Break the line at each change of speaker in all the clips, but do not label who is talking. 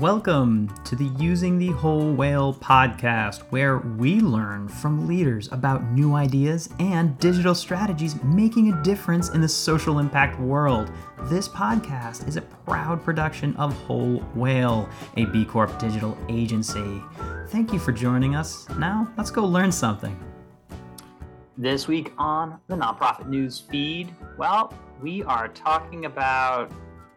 Welcome to the Using the Whole Whale podcast, where we learn from leaders about new ideas and digital strategies making a difference in the social impact world. This podcast is a proud production of Whole Whale, a B Corp digital agency. Thank you for joining us. Now, let's go learn something. This week on the Nonprofit News feed, well, we are talking about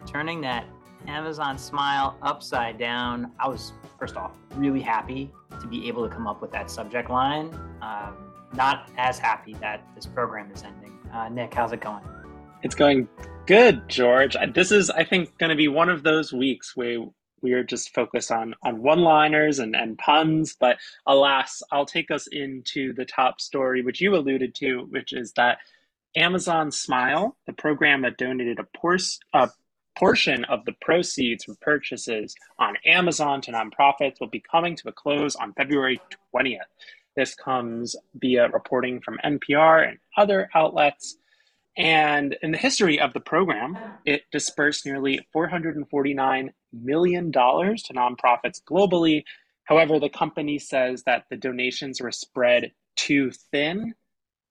turning that Amazon Smile upside down. I was, first off, really happy to be able to come up with that subject line. Um, not as happy that this program is ending. Uh, Nick, how's it going?
It's going good, George. This is, I think, going to be one of those weeks where we are just focused on on one-liners and, and puns. But alas, I'll take us into the top story, which you alluded to, which is that Amazon Smile, the program that donated a, por- a portion of the proceeds from purchases on Amazon to nonprofits will be coming to a close on February 20th. This comes via reporting from NPR and other outlets. And in the history of the program, it dispersed nearly $449 million to nonprofits globally. However, the company says that the donations were spread too thin,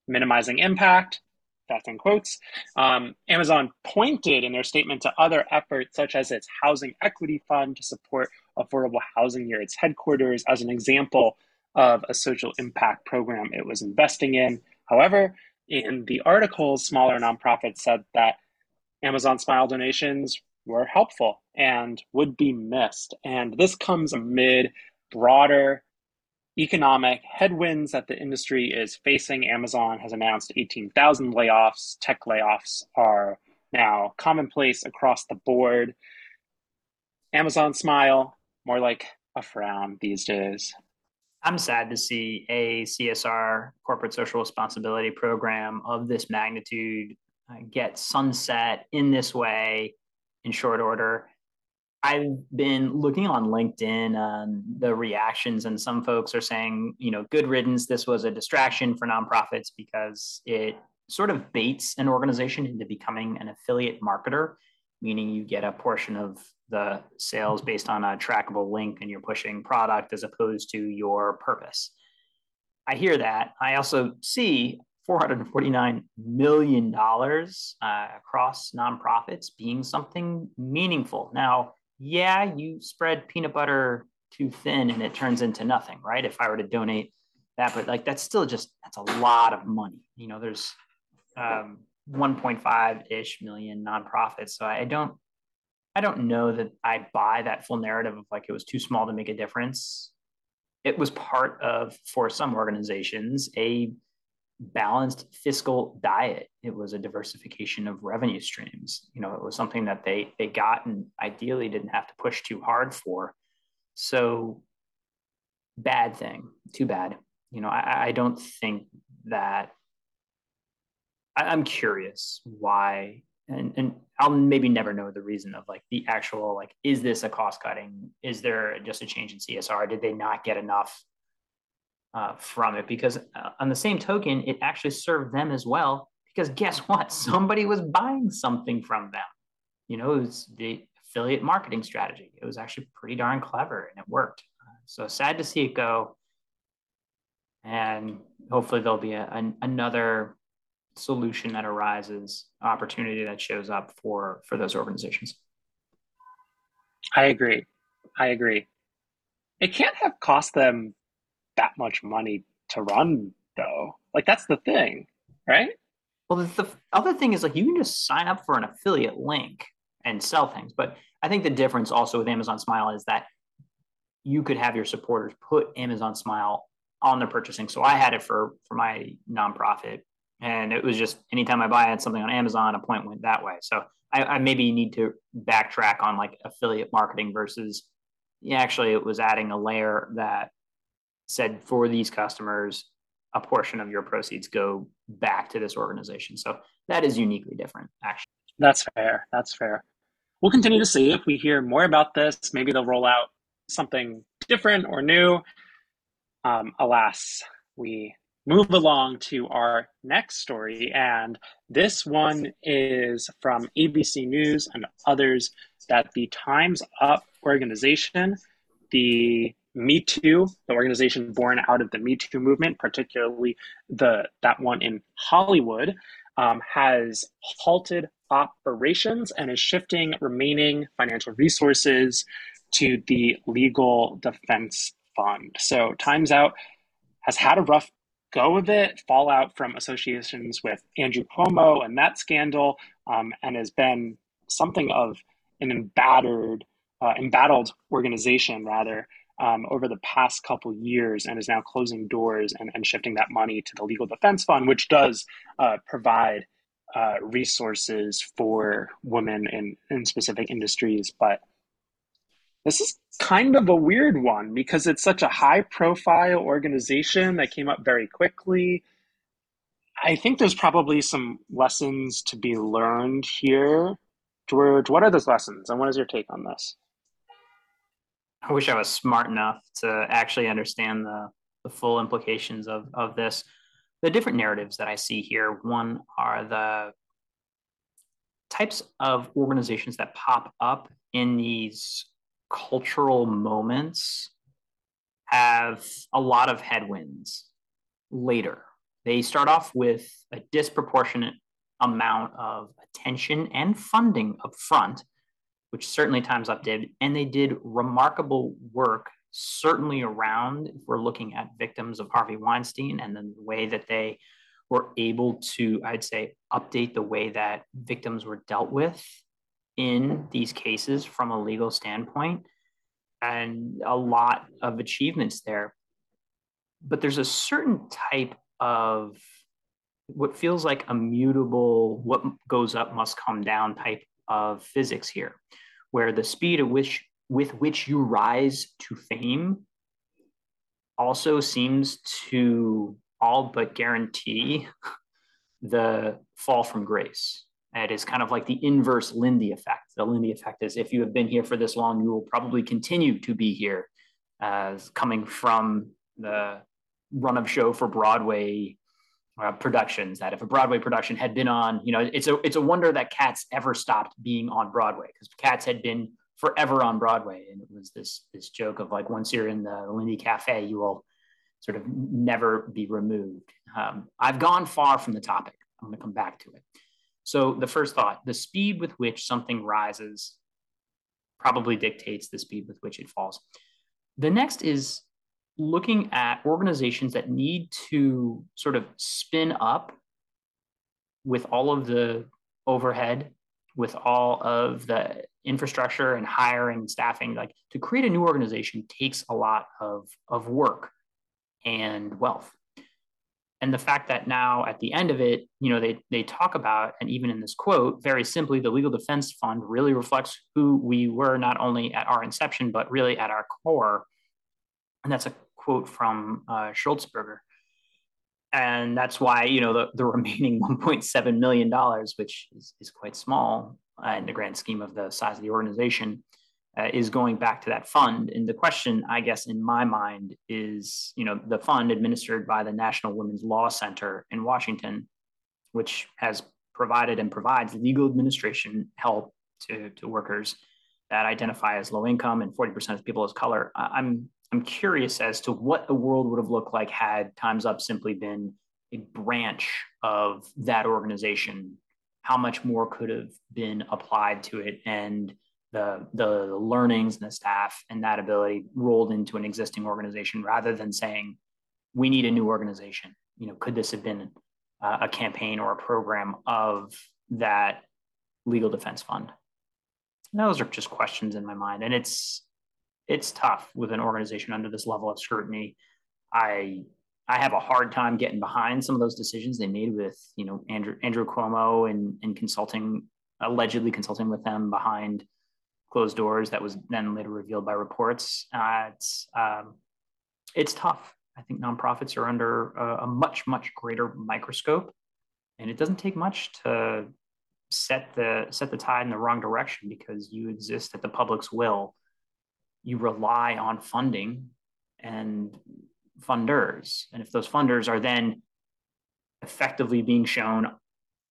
minimizing impact that's in quotes. Um, Amazon pointed in their statement to other efforts, such as its Housing Equity Fund to support affordable housing near its headquarters, as an example of a social impact program it was investing in. However, in the articles, smaller nonprofits said that Amazon Smile donations were helpful and would be missed. And this comes amid broader economic headwinds that the industry is facing. Amazon has announced 18,000 layoffs. Tech layoffs are now commonplace across the board. Amazon smile, more like a frown these days.
I'm sad to see a CSR corporate social responsibility program of this magnitude uh, get sunset in this way in short order. I've been looking on LinkedIn, um, the reactions, and some folks are saying, you know, good riddance. This was a distraction for nonprofits because it sort of baits an organization into becoming an affiliate marketer, meaning you get a portion of the sales based on a trackable link and you're pushing product as opposed to your purpose. I hear that. I also see $449 million uh, across nonprofits being something meaningful. Now, yeah, you spread peanut butter too thin and it turns into nothing, right? If I were to donate that, but like that's still just that's a lot of money. You know, there's um, 1.5 ish million nonprofits, so I don't I don't know that I buy that full narrative of like it was too small to make a difference. It was part of for some organizations a balanced fiscal diet. It was a diversification of revenue streams. You know, it was something that they they got and ideally didn't have to push too hard for. So bad thing, too bad. You know, I, I don't think that I, am curious why and and I'll maybe never know the reason of like the actual like is this a cost cutting? Is there just a change in CSR? Did they not get enough uh, from it because uh, on the same token, it actually served them as well. Because guess what? Somebody was buying something from them. You know, it was the affiliate marketing strategy. It was actually pretty darn clever and it worked. Uh, so sad to see it go. And hopefully there'll be a, an, another solution that arises, opportunity that shows up for for those organizations.
I agree. I agree. It can't have cost them that much money to run though. Like that's the thing, right?
Well, the, the other thing is like you can just sign up for an affiliate link and sell things. But I think the difference also with Amazon Smile is that you could have your supporters put Amazon Smile on their purchasing. So I had it for for my nonprofit, and it was just anytime I buy something on Amazon, a point went that way. So I, I maybe need to backtrack on like affiliate marketing versus yeah, actually it was adding a layer that said for these customers, a portion of your proceeds go back to this organization. So that is uniquely different, actually.
That's fair. That's fair. We'll continue to see if we hear more about this. Maybe they'll roll out something different or new. Um, alas, we move along to our next story. And this one is from ABC News and others that the Time's Up organization, the Me Too, the organization born out of the Me Too movement, particularly the that one in Hollywood, um, has halted operations and is shifting remaining financial resources to the Legal Defense Fund. So Time's Out has had a rough go of it, fallout from associations with Andrew Cuomo and that scandal, um, and has been something of an embattled, uh, embattled organization rather um, over the past couple years, and is now closing doors and, and shifting that money to the Legal Defense Fund, which does uh, provide uh, resources for women in, in specific industries, but this is kind of a weird one because it's such a high profile organization that came up very quickly. I think there's probably some lessons to be learned here. George, what are those lessons and what is your take on this?
I wish I was smart enough to actually understand the, the full implications of, of this. The different narratives that I see here one are the types of organizations that pop up in these cultural moments have a lot of headwinds later. They start off with a disproportionate amount of attention and funding up front, which certainly Time's Up did. And they did remarkable work, certainly around, if we're looking at victims of Harvey Weinstein and the way that they were able to, I'd say, update the way that victims were dealt with in these cases from a legal standpoint and a lot of achievements there. But there's a certain type of what feels like a mutable, what goes up must come down type of physics here, where the speed at which with which you rise to fame also seems to all but guarantee the fall from grace. It is kind of like the inverse Lindy effect. The Lindy effect is if you have been here for this long, you will probably continue to be here, as coming from the run of show for Broadway uh, productions. That if a Broadway production had been on, you know, it's a it's a wonder that Cats ever stopped being on Broadway because Cats had been forever on Broadway, and it was this this joke of like once you're in the Lindy Cafe, you will sort of never be removed. Um, I've gone far from the topic. I'm going to come back to it. So the first thought, the speed with which something rises probably dictates the speed with which it falls. The next is looking at organizations that need to sort of spin up with all of the overhead, with all of the infrastructure and hiring and staffing. Like to create a new organization takes a lot of, of work and wealth and the fact that now at the end of it you know they they talk about and even in this quote very simply the legal defense fund really reflects who we were not only at our inception but really at our core and that's a quote from uh, Sulzberger and that's why you know the, the remaining 1.7 million dollars which is, is quite small uh, in the grand scheme of the size of the organization uh, is going back to that fund. And the question, I guess, in my mind is, you know, the fund administered by the National Women's Law Center in Washington, which has provided and provides legal administration help to, to workers that identify as low income and 40% of people as color. I'm, I'm curious as to what the world would have looked like had Time's Up simply been a branch of that organization. How much more could have been applied to it? And the the learnings and the staff and that ability rolled into an existing organization rather than saying we need a new organization you know could this have been uh, a campaign or a program of that legal defense fund and those are just questions in my mind and it's it's tough with an organization under this level of scrutiny i i have a hard time getting behind some of those decisions they made with you know andrew andrew cuomo and and consulting allegedly consulting with them behind closed doors that was then later revealed by reports. Uh, it's um, it's tough. I think nonprofits are under a, a, much much greater microscope, and it doesn't take much to set the set the tide in the wrong direction because you exist at the public's will. You rely on funding, and funders. And if those funders are then effectively being shown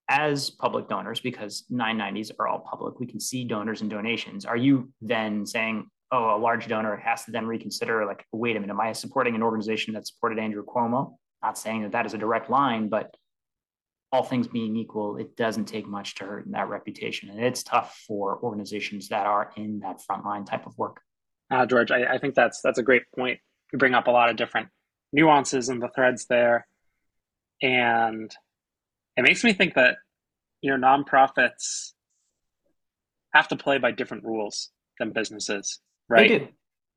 as public donors, because 990s are all public, we can see donors and donations. Are you then saying, oh, a large donor has to then reconsider, like, wait a minute, am I supporting an organization that supported Andrew Cuomo? Not saying that that is a direct line, but all things being equal, it doesn't take much to hurt that reputation. And it's tough for organizations that are in that frontline type of work.
Uh, George, I, I think that's that's a great point. You bring up a lot of different nuances and the threads there. And it makes me think that, you know, nonprofits have to play by different rules than businesses, right?
They do.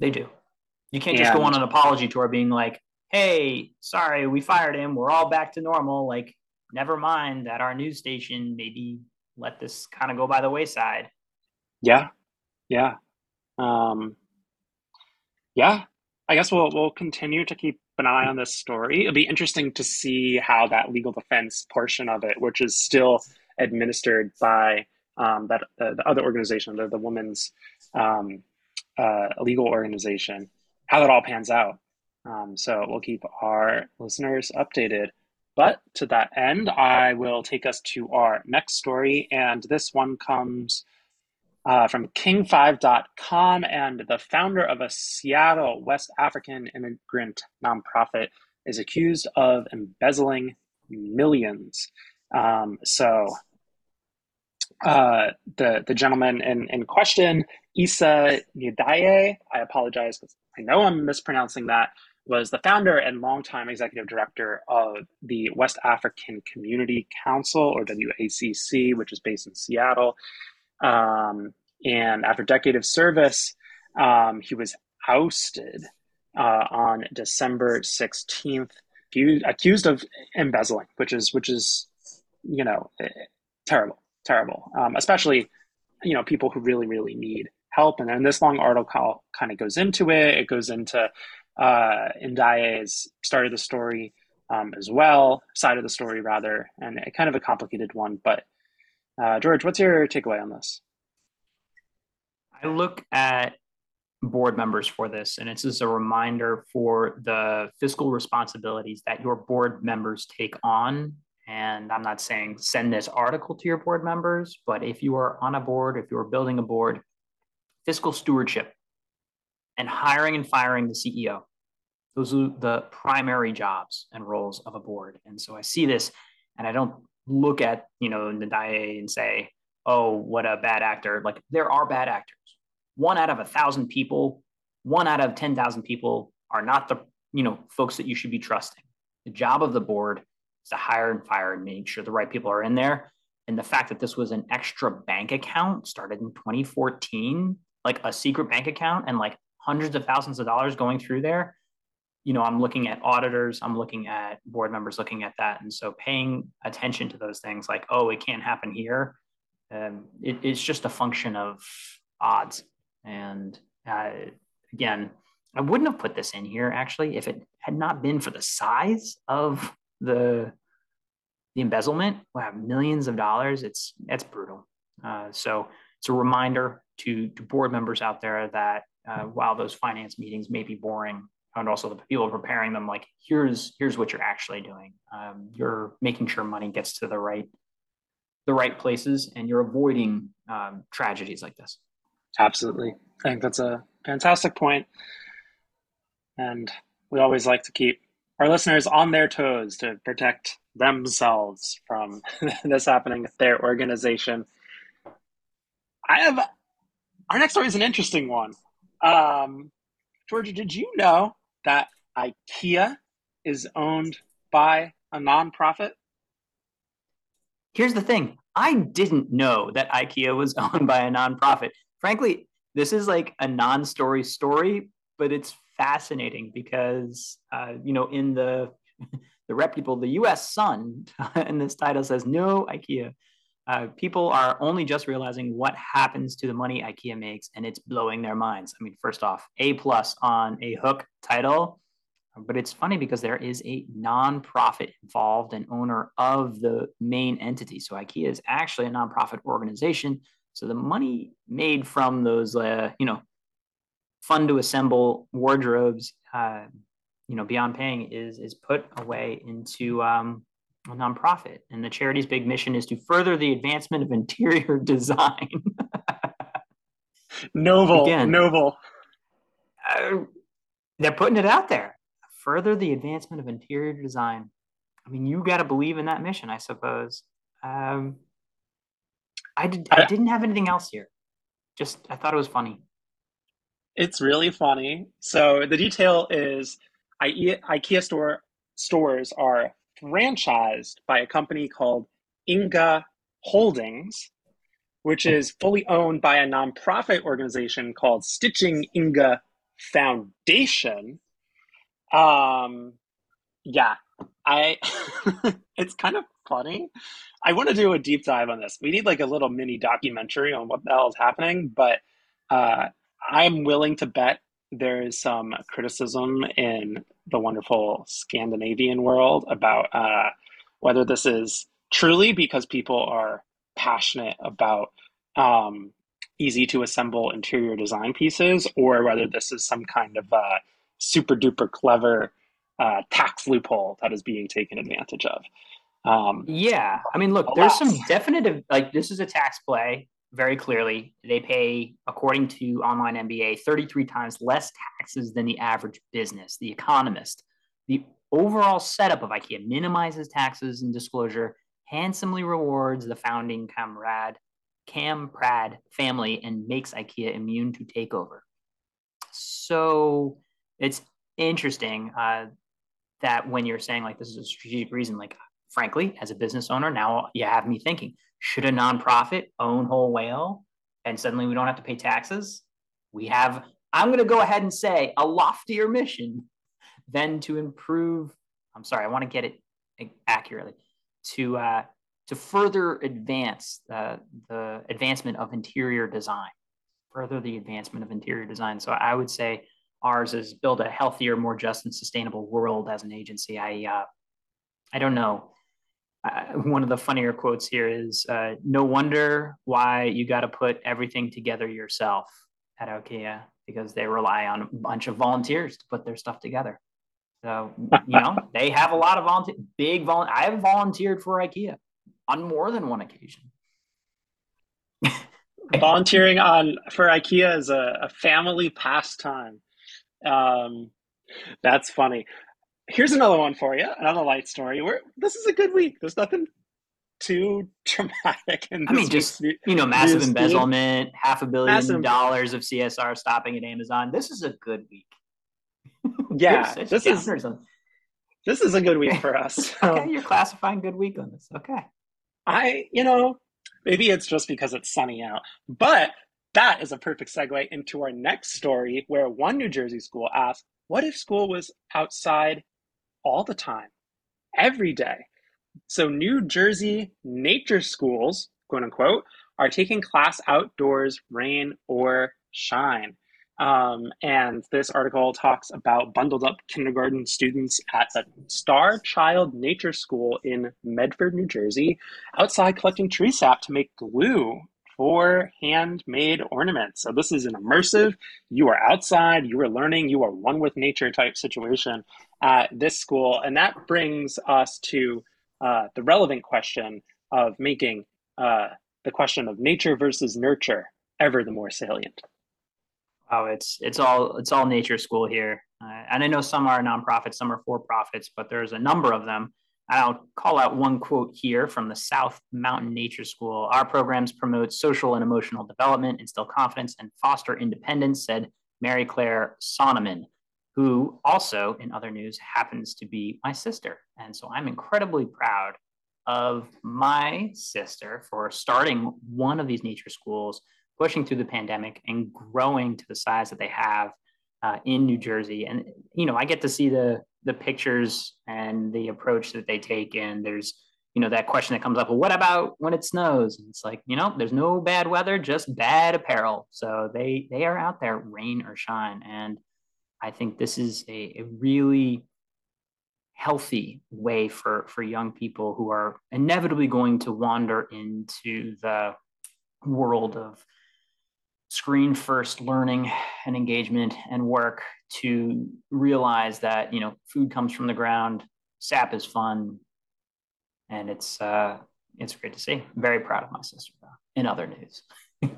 They do. You can't just and, go on an apology tour being like, hey, sorry, we fired him. We're all back to normal. Like, never mind that our news station maybe let this kind of go by the wayside.
Yeah. Yeah. Um, yeah. I guess we'll we'll continue to keep an eye on this story. It'll be interesting to see how that legal defense portion of it, which is still administered by um, that uh, the other organization, the the women's um, uh, legal organization, how that all pans out. Um, so we'll keep our listeners updated. But to that end, I will take us to our next story, and this one comes uh, from King5.com and the founder of a Seattle West African immigrant nonprofit is accused of embezzling millions. Um, so uh, the the gentleman in, in question, Issa Ndiaye, I apologize because I know I'm mispronouncing that, was the founder and longtime executive director of the West African Community Council, or WACC, which is based in Seattle. Um, and after a decade of service, um, he was ousted uh, on December 16th, accused of embezzling, which is which is you know terrible, terrible, um, especially you know people who really really need help. And then this long article kind of goes into it. It goes into uh, Ndiaye's of the story um, as well, side of the story rather, and kind of a complicated one. But uh, George, what's your takeaway on this?
I look at board members for this, and it's just a reminder for the fiscal responsibilities that your board members take on. And I'm not saying send this article to your board members, but if you are on a board, if you are building a board, fiscal stewardship and hiring and firing the CEO. Those are the primary jobs and roles of a board. And so I see this and I don't look at, you know, Ndiaye and say, oh, what a bad actor. Like there are bad actors. One out of a thousand people, one out of 10,000 people are not the, you know, folks that you should be trusting. The job of the board is to hire and fire and make sure the right people are in there. And the fact that this was an extra bank account started in 2014, like a secret bank account and like hundreds of thousands of dollars going through there you know i'm looking at auditors i'm looking at board members looking at that and so paying attention to those things like oh it can't happen here um, it, it's just a function of odds and uh, again i wouldn't have put this in here actually if it had not been for the size of the the embezzlement. Wow millions of dollars. It's it's brutal. Uh, so it's a reminder to, to board members out there that uh, while those finance meetings may be boring and also the people preparing them like here's here's what you're actually doing. Um, you're making sure money gets to the right the right places and you're avoiding um, tragedies like this
absolutely i think that's a fantastic point. and we always like to keep our listeners on their toes to protect themselves from this happening with their organization i have our next story is an interesting one um, Georgia, did you know that IKEA is owned by a nonprofit?
Here's the thing I didn't know that IKEA was owned by a nonprofit. Frankly, this is like a non story but it's fascinating because, uh, you know, in the the reputable, the U.S. Sun, and this title says no IKEA uh, people are only just realizing what happens to the money IKEA makes, and it's blowing their minds. I mean, first off, A plus on a hook title, but it's funny because there is a nonprofit involved and owner of the main entity. So IKEA is actually a nonprofit organization. So the money made from those, uh, you know, fun to assemble wardrobes uh, you know, beyond paying is is put away into um, a nonprofit, and the charity's big mission is to further the advancement of interior design.
noble, Again, noble.
Uh, they're putting it out there. Further the advancement of interior design. I mean, you got to believe in that mission, I suppose. Um, I did. I, I didn't have anything else here. Just I thought it was funny.
It's really funny. So the detail is, IKEA store stores are franchised by a company called Ingka Holdings, which is fully owned by a nonprofit organization called Stichting Ingka Foundation. Um, yeah, I. it's kind of funny. I want to do a deep dive on this. We need like a little mini documentary on what the hell is happening, but uh, I'm willing to bet there is some criticism in the wonderful Scandinavian world about uh, whether this is truly because people are passionate about um, easy to assemble interior design pieces or whether this is some kind of uh, super duper clever uh, tax loophole that is being taken advantage of.
Um, yeah, I mean, look, there's some definitive like this is a tax play very clearly. They pay, according to Online MBA, 33 times less taxes than the average business. The Economist, the overall setup of IKEA minimizes taxes and disclosure, handsomely rewards the founding comrade Kamprad family, and makes IKEA immune to takeover. So it's interesting uh, that when you're saying like this is a strategic reason, like frankly, as a business owner, now you have me thinking, should a nonprofit own whole whale and suddenly we don't have to pay taxes? We have, I'm going to go ahead and say, a loftier mission than to improve. I'm sorry, I want to get it accurately to uh, to further advance the, the advancement of interior design, further the advancement of interior design. So I would say ours is build a healthier, more just and sustainable world as an agency. I uh, I don't know uh, one of the funnier quotes here is uh, no wonder why you got to put everything together yourself at IKEA because they rely on a bunch of volunteers to put their stuff together. So, you know, they have a lot of volunteer, big volunteer. I have volunteered for IKEA on more than one occasion.
Volunteering on for IKEA is a, a family pastime. Um, that's funny here's another one for you, another light story. Where this is a good week. There's nothing too dramatic. In
I mean, just you know, massive embezzlement, half a billion massive. dollars of CSR stopping at Amazon. This is a good week.
Yeah, this is this is a good week for us.
okay, you're classifying good week on this. Okay.
I, you know, maybe it's just because it's sunny out, but that is a perfect segue into our next story where one New Jersey school asked, what if school was outside all the time, every day. So, New Jersey nature schools, quote unquote, are taking class outdoors, rain or shine. Um, and this article talks about bundled up kindergarten students at the Star Child Nature School in Medford, New Jersey, outside collecting tree sap to make glue for handmade ornaments. So this is an immersive, you are outside, you are learning, you are one with nature type situation at this school. And that brings us to uh, the relevant question of making uh, the question of nature versus nurture ever the more salient.
Wow, it's it's all it's all nature school here, uh, and I know some are nonprofits, some are for profits, but there's a number of them I'll call out one quote here from the South Mountain Nature School. Our programs promote social and emotional development, instill confidence, and foster independence, said Mary Claire Sonneman, who also, in other news, happens to be my sister. And so I'm incredibly proud of my sister for starting one of these nature schools, pushing through the pandemic, and growing to the size that they have uh, in New Jersey. And, you know, I get to see the the pictures and the approach that they take. And there's you know that question that comes up well what about when it snows? And it's like you know there's no bad weather just bad apparel. So they they are out there rain or shine. And i think this is a, a really healthy way for for young people who are inevitably going to wander into the world of screen first learning and engagement and work to realize that you know food comes from the ground sap is fun and it's uh it's great to see. I'm very proud of my sister though in other news.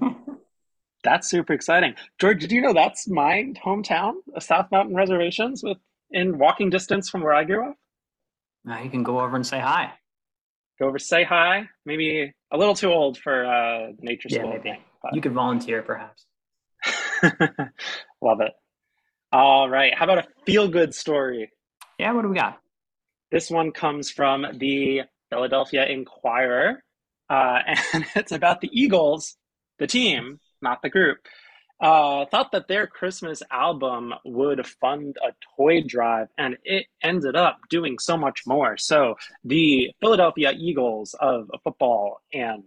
That's super exciting. George did you know that's my hometown south mountain reservations with in walking distance from where i grew up?
Now you can go over and say hi.
Go over say hi. Maybe a little too old for uh nature
yeah,
school.
maybe. You could volunteer, perhaps.
Love it. All right. How about a feel good story?
Yeah, what do we got?
This one comes from the Philadelphia Inquirer, uh, and it's about the Eagles, the team, not the group. Uh, thought that their Christmas album would fund a toy drive, and it ended up doing so much more. So, the Philadelphia Eagles of football and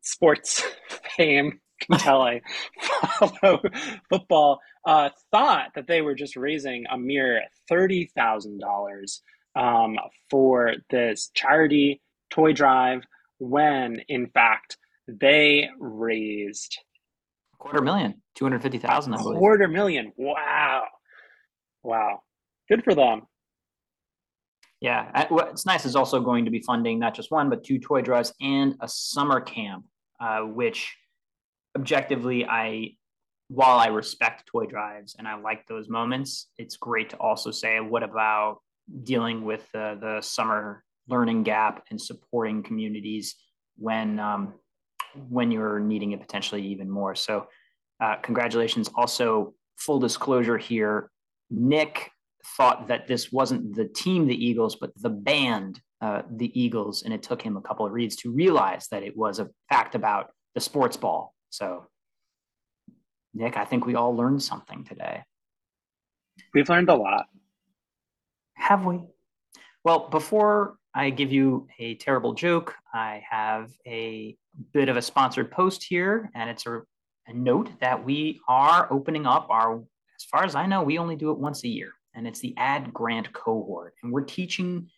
sports fame until I follow football, uh, thought that they were just raising a mere thirty thousand um, dollars for this charity toy drive, when in fact they raised a
quarter million, two hundred fifty thousand.
Quarter million! Wow, wow, good for them.
Yeah, what's nice is also going to be funding not just one but two toy drives and a summer camp uh, which objectively I while I respect toy drives and I like those moments, it's great to also say what about dealing with uh, the summer learning gap and supporting communities when um, when you're needing it potentially even more. So, uh, congratulations. Also, full disclosure here, Nick thought that this wasn't the team, the Eagles, but the band, uh, the Eagles, and it took him a couple of reads to realize that it was a fact about the sports ball. So, Nick, I think we all learned something today.
We've learned a lot.
Have we? Well, before I give you a terrible joke, I have a bit of a sponsored post here, and it's a, a note that we are opening up our, as far as I know, we only do it once a year and it's the ad grant cohort. And we're teaching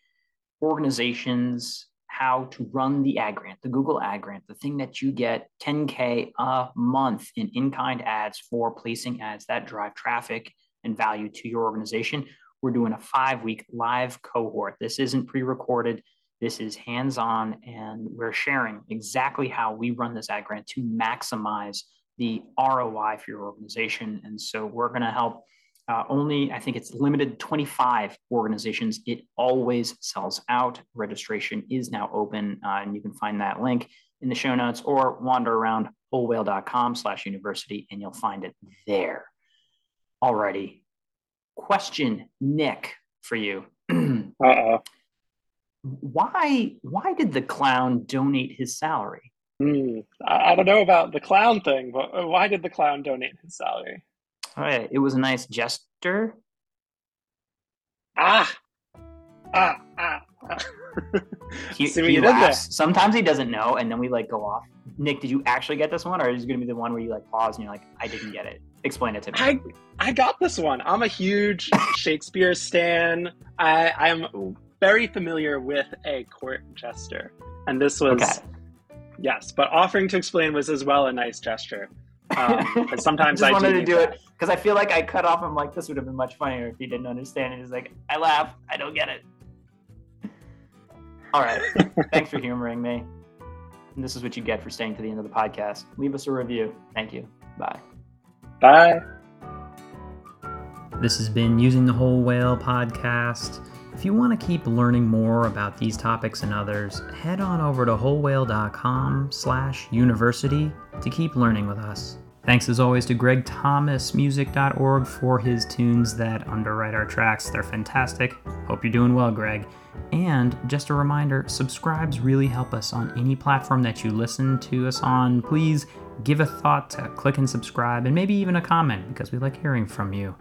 organizations how to run the ad grant, the Google ad grant, the thing that you get 10K a month in in kind ads for placing ads that drive traffic and value to your organization. We're doing a five week live cohort. This isn't pre recorded. This is hands on, and we're sharing exactly how we run this ad grant to maximize the ROI for your organization. And so we're going to help uh, only, I think it's limited 25 organizations. It always sells out. Registration is now open, uh, and you can find that link in the show notes or wander around wholewhale.com slash university and you'll find it there. Alrighty. Question, Nick, for you.
Uh-oh.
Why why did the clown donate his salary?
Mm, I don't know about the clown thing, but why did the clown donate his salary?
All right. It was a nice gesture.
Ah. Ah. Ah. ah.
he, he laughs. Sometimes he doesn't know, and then we like go off. Nick, did you actually get this one, or is it going to be the one where you like pause and you're like, I didn't get it? Explain it to me.
I I got this one. I'm a huge Shakespeare stan. I I'm very familiar with a court jester, and this was okay. yes, but offering to explain was as well a nice gesture. Um, sometimes I,
just I wanted to do that. it because I feel like I cut off him like this would have been much funnier if he didn't understand. And he's like, I laugh, I don't get it. All right, thanks for humoring me. And this is what you get for staying to the end of the podcast. Leave us a review. Thank you. Bye.
Bye.
This has been Using the Whole Whale podcast. If you want to keep learning more about these topics and others, head on over to wholewhale.com slash university to keep learning with us. Thanks as always to gregthomasmusic.org for his tunes that underwrite our tracks. They're fantastic. Hope you're doing well, Greg. And just a reminder subscribes really help us on any platform that you listen to us on. Please give a thought to click and subscribe and maybe even a comment because we like hearing from you.